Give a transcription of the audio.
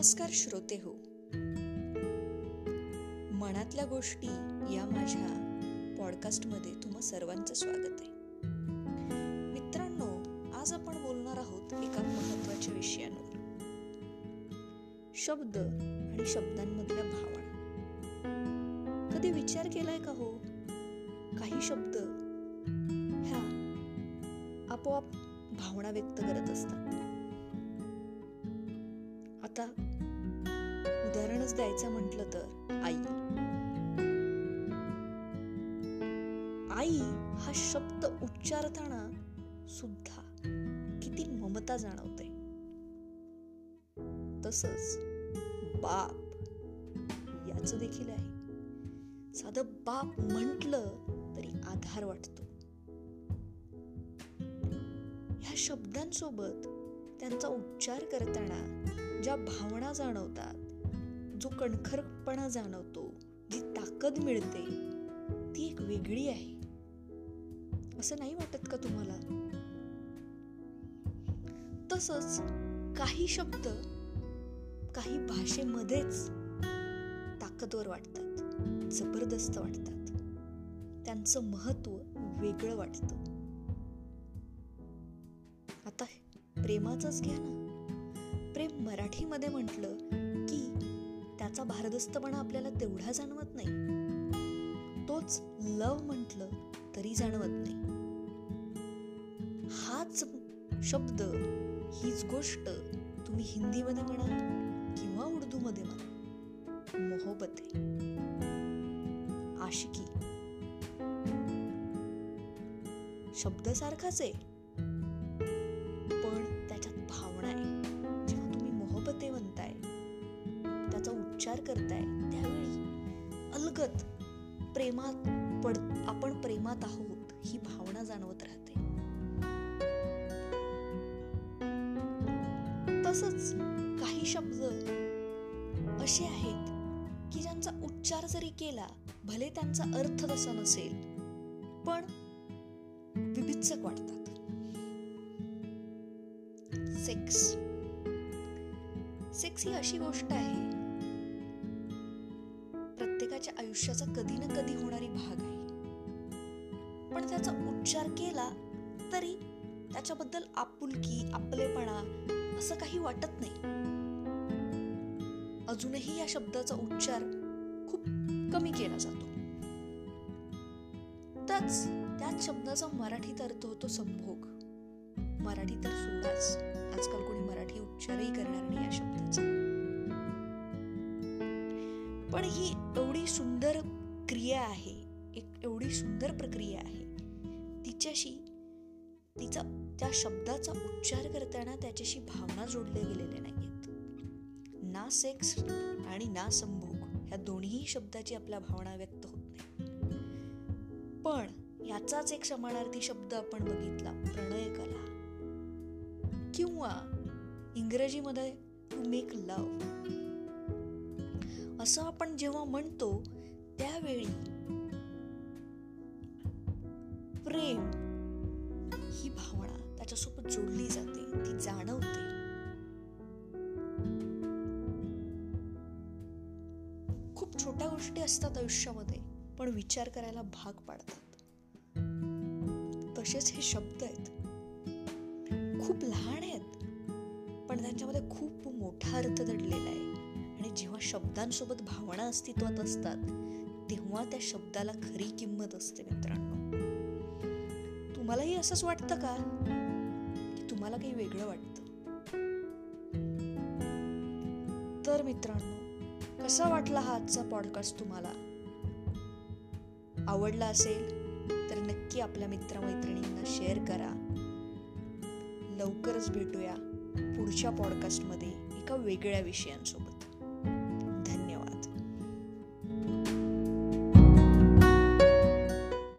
नमस्कार श्रोते हो. मनातल्या गोष्टी या माझ्या पॉडकास्टमध्ये तुम्हा सर्वांचं स्वागत आहे. मित्रांनो आज आपण बोलणार आहोत एका महत्त्वाच्या विषयावर. शब्द आणि शब्दांमधल्या भावना. कधी विचार केलाय का हो? काही शब्द ह्या आपोआप भावना व्यक्त करत असतात. आता उदाहरणच द्यायचं म्हटलं तर आई. आई हा शब्द उच्चारताना सुद्धा किती ममता जाणवते. तसच बाप याच देखील आहे. साधं बाप म्हटलं तरी आधार वाटतो. ह्या शब्दांसोबत त्यांचा उच्चार करताना ज्या भावना जाणवतात जो कणखरपणा जाणवतो जी ताकद मिळते ती एक वेगळी आहे. असं नाही वाटत का तुम्हाला? तसच काही शब्द काही भाषेमध्येच ताकदवर वाटतात जबरदस्त वाटतात. त्यांचं महत्त्व वेगळं वाटतं. आता प्रेमाचंच घ्या ना. प्रेम मराठीमध्ये म्हटलं की त्याचा भारदस्तपणा आपल्याला तेवढा जाणवत नाही. तोच लव म्हटलं तरी जाणवत नाही. हाच शब्द हीच गोष्ट तुम्ही हिंदीमध्ये म्हणा किंवा उर्दूमध्ये म्हणा मोहबत आशिकी. शब्द सारखाच आहे. पण त्याच्यात भावना आहे. जेव्हा तुम्ही मोहपते म्हणताय उच्चार करताय त्यावेळी अलगत प्रेमात पड आपण प्रेमात आहोत ही भावना जाणवत राहते. तसच काही शब्द असे आहेत की ज्यांचा उच्चार जरी केला भले त्यांचा अर्थ तसा नसेल पण विभित्सक वाटतात. सेक्स सेक्स ही अशी गोष्ट आहे प्रत्येकाच्या आयुष्याचा कधी ना कधी होणारी भाग आहे. पण त्याचा उच्चार केला तरी त्याच्याबद्दल आपुलकी आपलेपणा असं काही वाटत नाही. अजूनही या शब्दाचा उच्चार खूप कमी केला जातो. त्याच त्याच शब्दाचा मराठीत अर्थ होतो संभोग. मराठी तर सोडाच आजकाल कोणी मराठी उच्चारही करणार नाही या शब्दाचा. पण ही एवढी सुंदर क्रिया आहे एक एवढी सुंदर प्रक्रिया आहे. तिच्याशी तिचा त्या शब्दाचा उच्चार करताना त्याच्याशी भावना जोडल्या गेलेल्या नाहीत ना सेक्स आणि ना संभोग ह्या दोन्ही शब्दाची आपल्या भावना व्यक्त होत नाही. पण याचाच एक समानार्थी शब्द आपण बघितला प्रणय कला. किंवा इंग्रजीमध्ये टू मेक लव्ह असं आपण जेव्हा म्हणतो त्यावेळी प्रेम ही भावना त्याच्यासोबत जोडली जाते ती जाणवते. खूप छोट्या गोष्टी असतात आयुष्यामध्ये पण विचार करायला भाग पाडतात. तसेच हे शब्द आहेत. खूप लहान आहेत पण त्यांच्यामध्ये खूप मोठा अर्थ दडलेला आहे. आणि जेव्हा शब्दांसोबत भावना अस्तित्वात असतात तेव्हा त्या शब्दाला खरी किंमत असते मित्रांनो. तुम्हालाही असंच वाटतं का? की तुम्हाला काही वेगळं वाटतं? तर मित्रांनो कसा वाटला हा आजचा पॉडकास्ट तुम्हाला? आवडला असेल तर नक्की आपल्या मित्रमैत्रिणींना शेअर करा. लवकरच भेटूया पुढच्या पॉडकास्टमध्ये एका वेगळ्या विषयांसोबत.